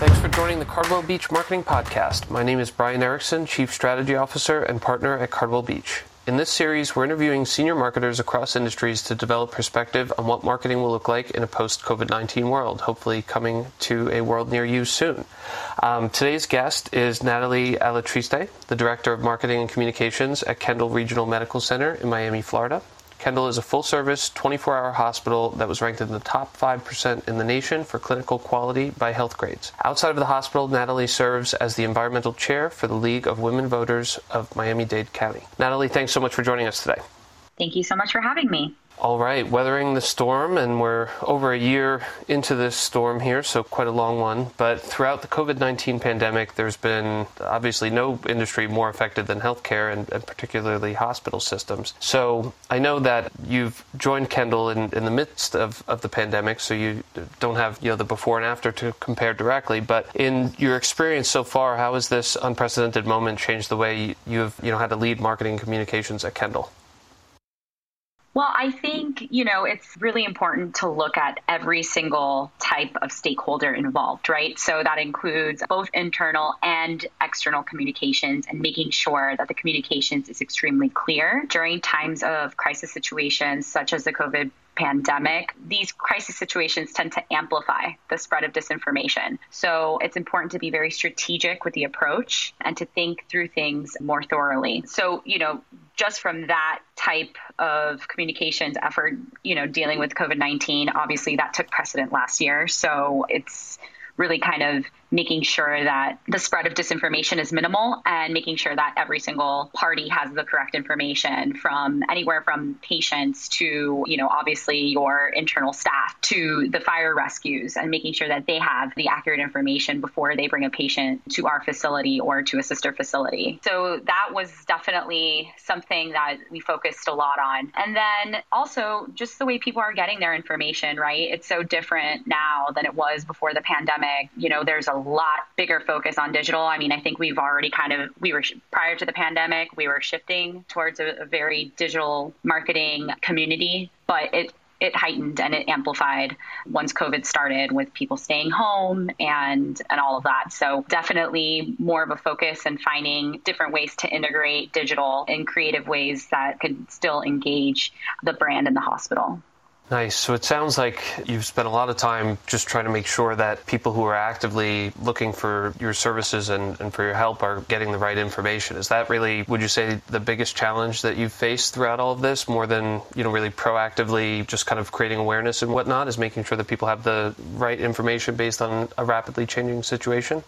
Thanks for joining the Cardwell Beach Marketing Podcast. My name is Brian Erickson, Chief Strategy Officer and Partner at Cardwell Beach. In this series, we're interviewing senior marketers across industries to develop perspective on what marketing will look like in a post COVID 19 world, hopefully coming to a world near you soon. Um, today's guest is Natalie Alatriste, the Director of Marketing and Communications at Kendall Regional Medical Center in Miami, Florida. Kendall is a full service 24 hour hospital that was ranked in the top 5% in the nation for clinical quality by Healthgrades. Outside of the hospital, Natalie serves as the environmental chair for the League of Women Voters of Miami Dade County. Natalie, thanks so much for joining us today. Thank you so much for having me. All right, weathering the storm, and we're over a year into this storm here, so quite a long one. But throughout the COVID 19 pandemic, there's been obviously no industry more affected than healthcare and, and, particularly hospital systems. So I know that you've joined Kendall in, in the midst of, of the pandemic, so you don't have you know the before and after to compare directly. But in your experience so far, how has this unprecedented moment changed the way you've you know had to lead marketing communications at Kendall? Well, I think, you know, it's really important to look at every single type of stakeholder involved, right? So that includes both internal and external communications and making sure that the communications is extremely clear during times of crisis situations such as the COVID pandemic, these crisis situations tend to amplify the spread of disinformation. So it's important to be very strategic with the approach and to think through things more thoroughly. So, you know, just from that type of communications effort, you know, dealing with COVID 19, obviously that took precedent last year. So it's really kind of making sure that the spread of disinformation is minimal and making sure that every single party has the correct information from anywhere from patients to, you know, obviously your internal staff to the fire rescues and making sure that they have the accurate information before they bring a patient to our facility or to a sister facility. So that was definitely something that we focused a lot on. And then also just the way people are getting their information, right? It's so different now than it was before the pandemic. You know, there's a lot bigger focus on digital. I mean, I think we've already kind of, we were prior to the pandemic, we were shifting towards a, a very digital marketing community, but it, it heightened and it amplified once COVID started with people staying home and and all of that. So definitely more of a focus and finding different ways to integrate digital in creative ways that could still engage the brand in the hospital. Nice. So it sounds like you've spent a lot of time just trying to make sure that people who are actively looking for your services and, and, for your help are getting the right information. Is that really, would you say, the biggest challenge that you've faced throughout all of this, more than, you know, really proactively just kind of creating awareness and whatnot, is making sure that people have the right information based on a rapidly changing situation?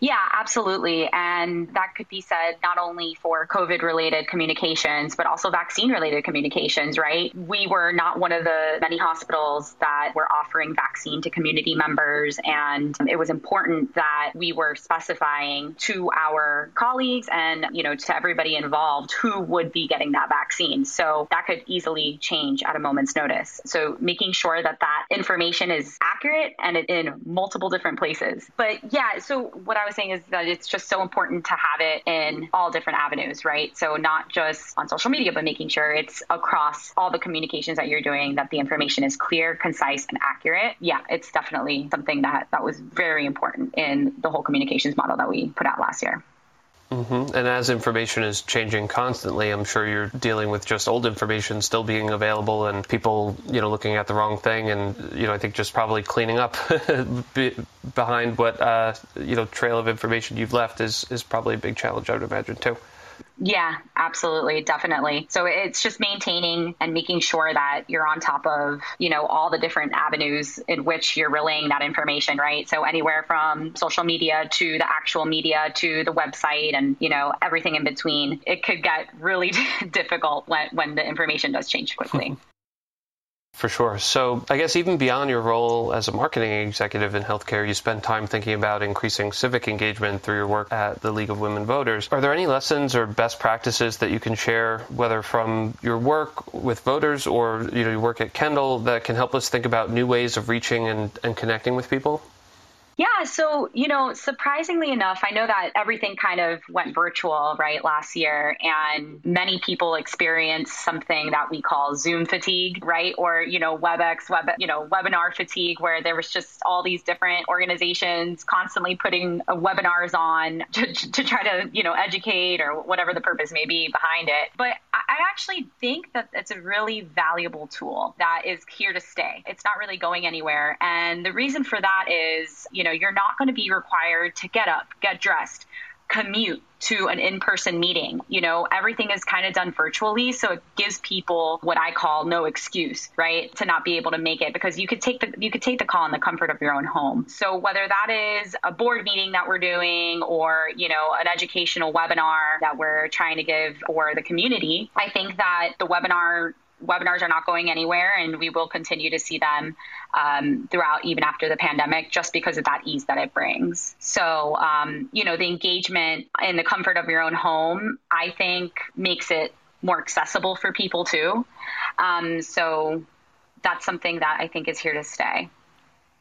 Yeah, absolutely. And that could be said not only for COVID related communications, but also vaccine related communications, right? We were not one of the many hospitals that were offering vaccine to community members. And it was important that we were specifying to our colleagues and, you know, to everybody involved who would be getting that vaccine. So that could easily change at a moment's notice. So making sure that that information is accurate and in multiple different places. But yeah, so what I was saying is that it's just so important to have it in all different avenues, right? So not just on social media, but making sure it's across all the communications that you're doing, that the information is clear, concise, and accurate. Yeah, it's definitely something that that was very important in the whole communications model that we put out last year. Mm-hmm. And as information is changing constantly, I'm sure you're dealing with just old information still being available and people, you know, looking at the wrong thing. And, you know, I think just probably cleaning up behind what, uh, you know, trail of information you've left is, is probably a big challenge, I would imagine, too. Yeah, absolutely, definitely. So it's just maintaining and making sure that you're on top of, you know, all the different avenues in which you're relaying that information, right? So anywhere from social media to the actual media to the website and, you know, everything in between. It could get really difficult when, when the information does change quickly. For sure. So, I guess even beyond your role as a marketing executive in healthcare, you spend time thinking about increasing civic engagement through your work at the League of Women Voters. Are there any lessons or best practices that you can share, whether from your work with voters or you know your work at Kendall, that can help us think about new ways of reaching and, and connecting with people? Yeah, so, you know, surprisingly enough, I know that everything kind of went virtual, right, last year, and many people experienced something that we call Zoom fatigue, right? Or, you know, WebEx, web, you know, webinar fatigue, where there was just all these different organizations constantly putting uh, webinars on to, to try to, you know, educate or whatever the purpose may be behind it. But I actually think that it's a really valuable tool that is here to stay. It's not really going anywhere. And the reason for that is, you know, know, you're not going to be required to get up, get dressed, commute to an in-person meeting. You know, everything is kind of done virtually, so it gives people what I call no excuse, right, to not be able to make it because you could take the you could take the call in the comfort of your own home. So whether that is a board meeting that we're doing or, you know, an educational webinar that we're trying to give for the community, I think that the webinar webinars are not going anywhere, and we will continue to see them um, throughout, even after the pandemic, just because of that ease that it brings. So, um, you know, the engagement in the comfort of your own home, I think, makes it more accessible for people too. Um, so, that's something that I think is here to stay.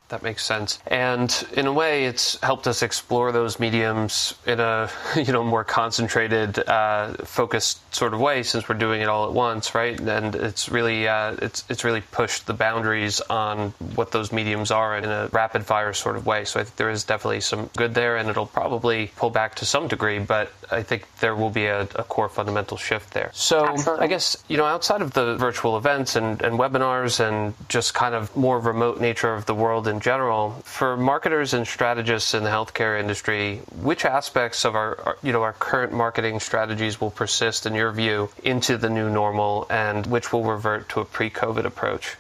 That makes sense. And in a way, it's helped us explore those mediums in a you know more concentrated, uh, focused sort of way since we're doing it all at once, right? And it's really uh, it's it's really pushed the boundaries on what those mediums are in a rapid fire sort of way. So I think there is definitely some good there, and it'll probably pull back to some degree, but I think there will be a, a core fundamental shift there. So Absolutely. I guess you know outside of the virtual events and, and webinars and just kind of more remote nature of the world in general, for marketers and strategists in the healthcare industry, which aspects of our, you know our current marketing strategies will persist in your view into the new normal, and which will revert to a pre-COVID approach?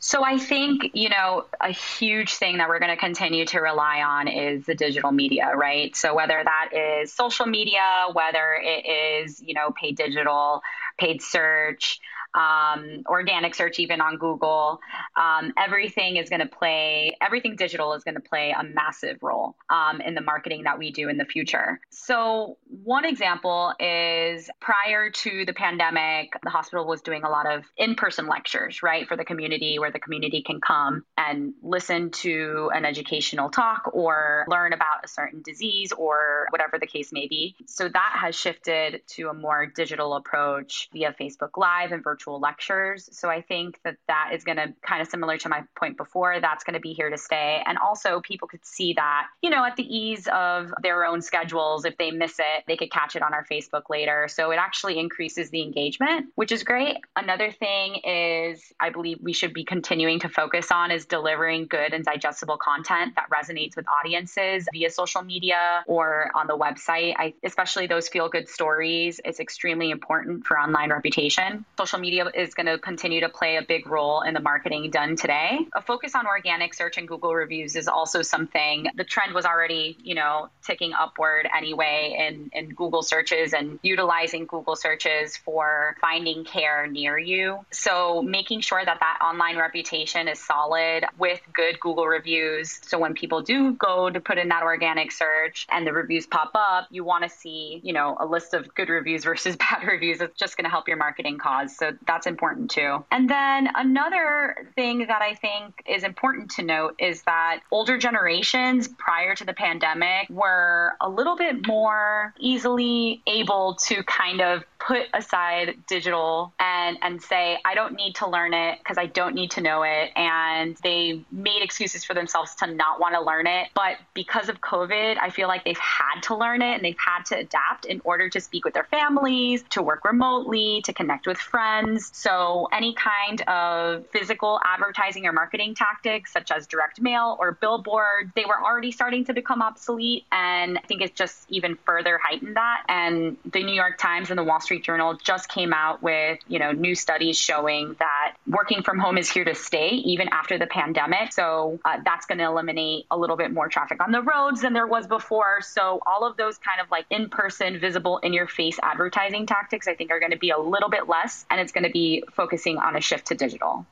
So I think, you know, a huge thing that we're going to continue to rely on is the digital media, right? So whether that is social media, whether it is, you know, paid digital, paid search, um, organic search, even on Google. Um, everything is going to play, everything digital is going to play a massive role um, in the marketing that we do in the future. So, one example is prior to the pandemic, the hospital was doing a lot of in person lectures, right, for the community where the community can come and listen to an educational talk or learn about a certain disease or whatever the case may be. So, that has shifted to a more digital approach via Facebook Live and virtual virtual lectures. So I think that that is going to kind of similar to my point before, that's going to be here to stay. And also, people could see that, you know, at the ease of their own schedules. If they miss it, they could catch it on our Facebook later. So it actually increases the engagement, which is great. Another thing is, I believe we should be continuing to focus on is delivering good and digestible content that resonates with audiences via social media or on the website. I, especially those feel good stories, it's extremely important for online reputation. Social media media is going to continue to play a big role in the marketing done today. A focus on organic search and Google reviews is also something the trend was already, you know, ticking upward anyway in, in Google searches and utilizing Google searches for finding care near you. So making sure that that online reputation is solid with good Google reviews. So when people do go to put in that organic search and the reviews pop up, you want to see, you know, a list of good reviews versus bad reviews. It's just going to help your marketing cause. So that's important too. And then another thing that I think is important to note is that older generations prior to the pandemic were a little bit more easily able to kind of put aside digital and and say I don't need to learn it because I don't need to know it. And they made excuses for themselves to not want to learn it. But because of covid I feel like they've had to learn it and they've had to adapt in order to speak with their families to work remotely to connect with friends. So any kind of physical advertising or marketing tactics such as direct mail or billboard they were already starting to become obsolete. And I think it's just even further heightened that. And the New York Times and the Wall Street Street Journal just came out with, you know, new studies showing that working from home is here to stay even after the pandemic. So uh, that's going to eliminate a little bit more traffic on the roads than there was before. So all of those kind of like in-person, visible, in-your-face advertising tactics, I think, are going to be a little bit less, and it's going to be focusing on a shift to digital.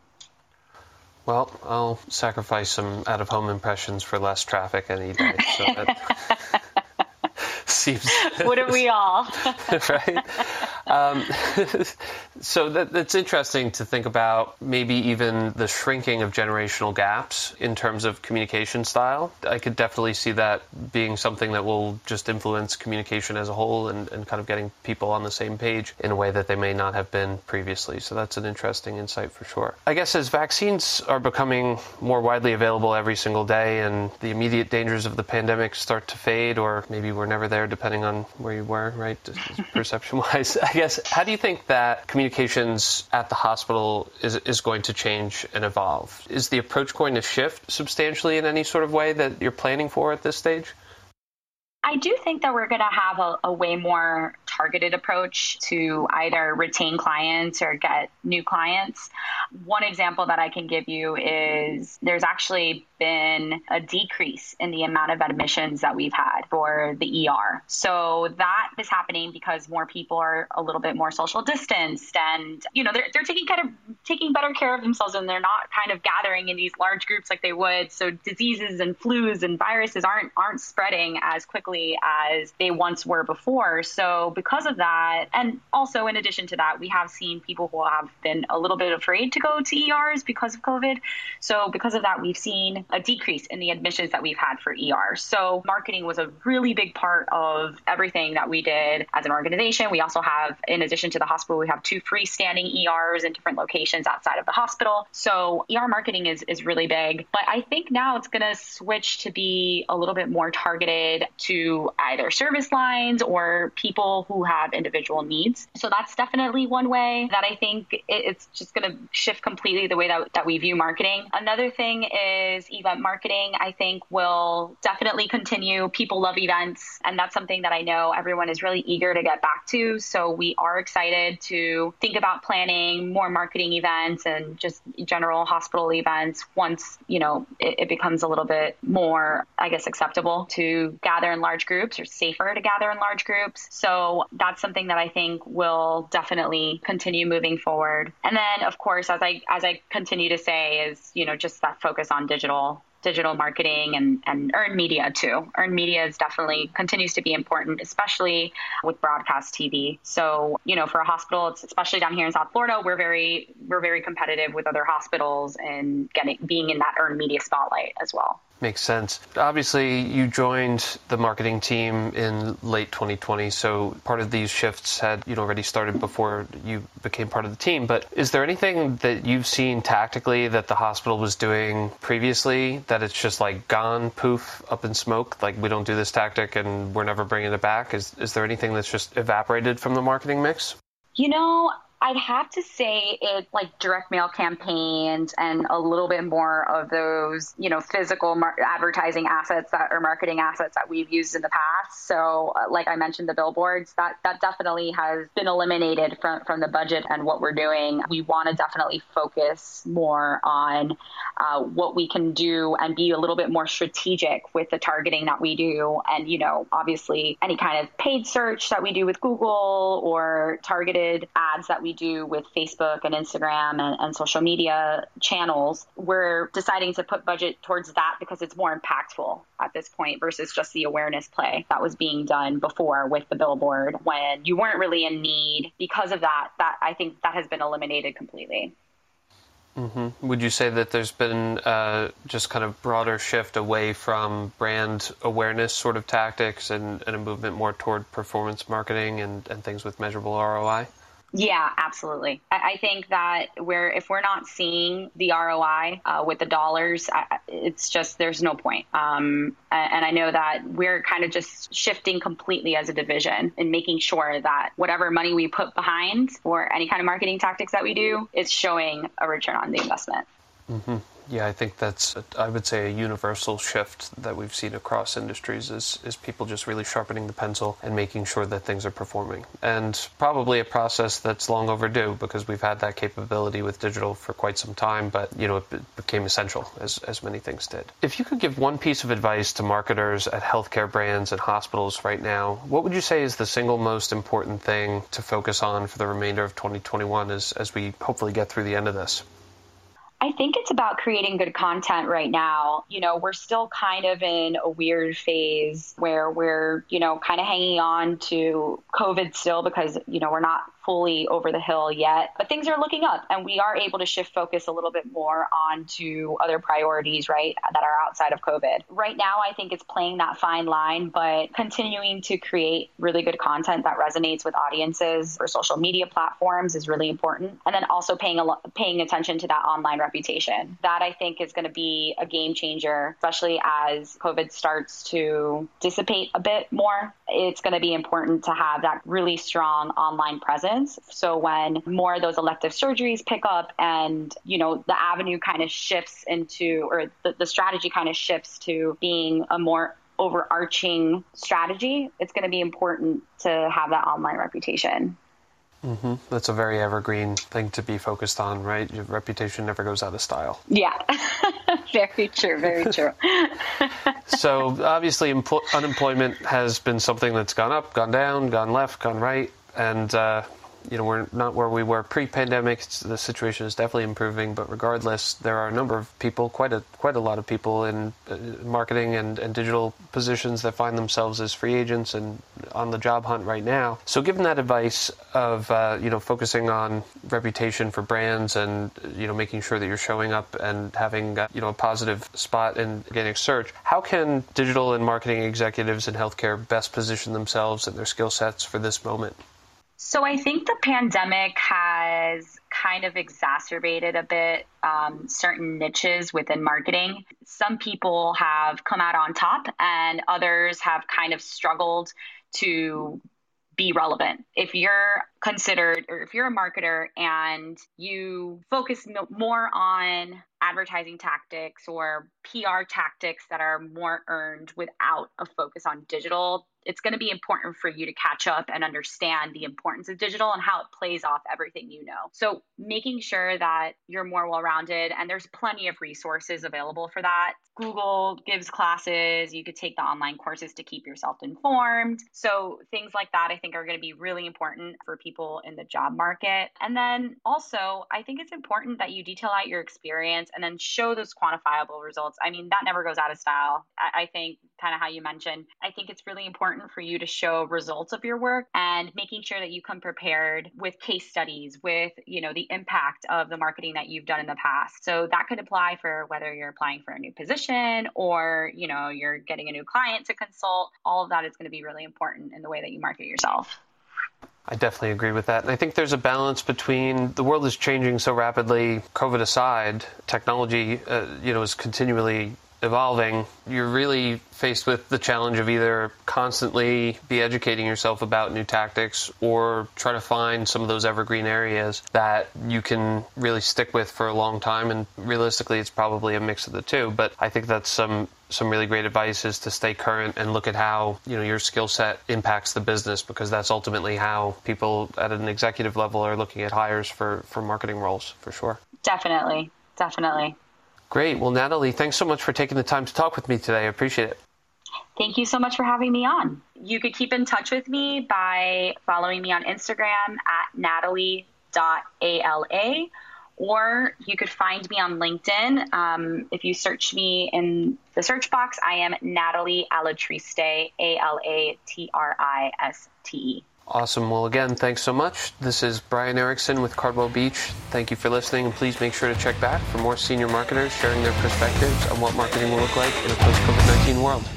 Well, I'll sacrifice some out of home impressions for less traffic any day. So that, seems. Wouldn't we all? right. Um, So that, that's interesting to think about maybe even the shrinking of generational gaps in terms of communication style. I could definitely see that being something that will just influence communication as a whole and, and kind of getting people on the same page in a way that they may not have been previously. So that's an interesting insight for sure. I guess as vaccines are becoming more widely available every single day and the immediate dangers of the pandemic start to fade, or maybe we're never there depending on where you were, right? Perception wise. I guess, how do you think that communications at the hospital is, is going to change and evolve? Is the approach going to shift substantially in any sort of way that you're planning for at this stage? I do think that we're going to have a, a, way more targeted approach to either retain clients or get new clients. One example that I can give you is there's actually been a decrease in the amount of admissions that we've had for the ER. So that is happening because more people are a little bit more social distanced and you know they're, they're taking kind of taking better care of themselves and they're not kind of gathering in these large groups like they would. So diseases and flus and viruses aren't aren't spreading as quickly as they once were before. So because of that and also in addition to that we have seen people who have been a little bit afraid to go to ERs because of COVID. So because of that we've seen a decrease in the admissions that we've had for ER. So marketing was a really big part of everything that we did as an organization. We also have, in addition to the hospital, we have two freestanding ERs in different locations outside of the hospital. So ER marketing is, is really big. But I think now it's going to switch to be a little bit more targeted to either service lines or people who have individual needs. So that's definitely one way that I think it's just going to shift completely the way that, that we view marketing. Another thing is event marketing, I think, will definitely continue. People love events, and that's something that I know everyone is really eager to get back to. So we are excited to think about planning more marketing events and just general hospital events once, you know, it, it becomes a little bit more, I guess, acceptable to gather in large groups or safer to gather in large groups. So that's something that I think will definitely continue moving forward. And then, of course, as I as I continue to say, is you know just that focus on digital digital marketing and, and earned media too. Earned media is definitely continues to be important, especially with broadcast TV. So, you know, for a hospital, especially down here in South Florida, we're very we're very competitive with other hospitals and getting being in that earned media spotlight as well. Makes sense. Obviously, you joined the marketing team in late 2020, so part of these shifts had you already started before you became part of the team. But is there anything that you've seen tactically that the hospital was doing previously that it's just like gone poof up in smoke? Like we don't do this tactic and we're never bringing it back. Is is there anything that's just evaporated from the marketing mix? You know, I'd have to say it's like direct mail campaigns and a little bit more of those, you know, physical mar- advertising assets that or marketing assets that we've used in the past. So, uh, like I mentioned, the billboards that that definitely has been eliminated from from the budget and what we're doing. We want to definitely focus more on uh, what we can do and be a little bit more strategic with the targeting that we do. And you know, obviously, any kind of paid search that we do with Google or targeted ads that we do with Facebook and Instagram and, and social media channels, we're deciding to put budget towards that because it's more impactful at this point versus just the awareness play that was being done before with the billboard when you weren't really in need. Because of that, that I think that has been eliminated completely. Mm-hmm. Would you say that there's been uh, just kind of broader shift away from brand awareness sort of tactics and, and a movement more toward performance marketing and, and things with measurable ROI? Yeah, absolutely. I, I, think that we're if we're not seeing the ROI uh, with the dollars, I, it's just there's no point. Um, and I know that we're kind of just shifting completely as a division and making sure that whatever money we put behind or any kind of marketing tactics that we do is showing a return on the investment. Mm-hmm. Yeah, I think that's, a, I would say, a universal shift that we've seen across industries is, is people just really sharpening the pencil and making sure that things are performing. And probably a process that's long overdue because we've had that capability with digital for quite some time, but, you know, it became essential as, as many things did. If you could give one piece of advice to marketers at healthcare brands and hospitals right now, what would you say is the single most important thing to focus on for the remainder of 2021 as, as we hopefully get through the end of this? I think it's about creating good content right now. You know, we're still kind of in a weird phase where we're, you know, kind of hanging on to COVID still because, you know, we're not fully over the hill yet, but things are looking up and we are able to shift focus a little bit more onto other priorities, right, that are outside of COVID. Right now, I think it's playing that fine line, but continuing to create really good content that resonates with audiences for social media platforms is really important. And then also paying a lo- paying attention to that online reputation. That I think is going to be a game changer, especially as COVID starts to dissipate a bit more. It's going to be important to have that really strong online presence. So when more of those elective surgeries pick up and, you know, the avenue kind of shifts into, or the, the strategy kind of shifts to being a more overarching strategy, it's going to be important to have that online reputation. Mm-hmm. That's a very evergreen thing to be focused on, right? Your reputation never goes out of style. Yeah, very true, very true. so obviously, empl- unemployment has been something that's gone up, gone down, gone left, gone right, and uh, you know, we're not where we were pre-pandemic. The situation is definitely improving, but regardless, there are a number of people, quite a quite a lot of people in uh, marketing and, and digital positions that find themselves as free agents and on the job hunt right now. So, given that advice of uh, you know focusing on reputation for brands and you know making sure that you're showing up and having uh, you know a positive spot in getting search, how can digital and marketing executives in healthcare best position themselves and their skill sets for this moment? So I think the pandemic has kind of exacerbated a bit um, certain niches within marketing. Some people have come out on top, and others have kind of struggled to be relevant. If you're considered, or if you're a marketer and you focus more on advertising tactics or PR tactics that are more earned without a focus on digital, it's going to be important for you to catch up and understand the importance of digital and how it plays off everything you know. So, making sure that you're more well rounded, and there's plenty of resources available for that. Google gives classes, you could take the online courses to keep yourself informed. So, things like that I think are going to be really important for people in the job market. And then also, I think it's important that you detail out your experience and then show those quantifiable results. I mean, that never goes out of style. I, I think, kind of how you mentioned, I think it's really important for you to show results of your work and making sure that you come prepared with case studies, with, you know, the impact of the marketing that you've done in the past. So that could apply for whether you're applying for a new position or, you know, you're getting a new client to consult. All of that is going to be really important in the way that you market yourself. I definitely agree with that. And I think there's a balance between the world is changing so rapidly, COVID aside, technology, uh, you know, is continually evolving, you're really faced with the challenge of either constantly be educating yourself about new tactics or try to find some of those evergreen areas that you can really stick with for a long time. And realistically, it's probably a mix of the two. But I think that's some some really great advice is to stay current and look at how you know your skill set impacts the business because that's ultimately how people at an executive level are looking at hires for for marketing roles for sure. Definitely, definitely. Great. Well, Natalie, thanks so much for taking the time to talk with me today. I appreciate it. Thank you so much for having me on. You could keep in touch with me by following me on Instagram at natalie.ala, or you could find me on LinkedIn. Um, if you search me in the search box, I am Natalie Alatriste, A L A T R I S T E. Awesome. Well, again, thanks so much. This is Brian Erickson with Cardwell Beach. Thank you for listening, and please make sure to check back for more senior marketers sharing their perspectives on what marketing will look like in a post COVID 19 world.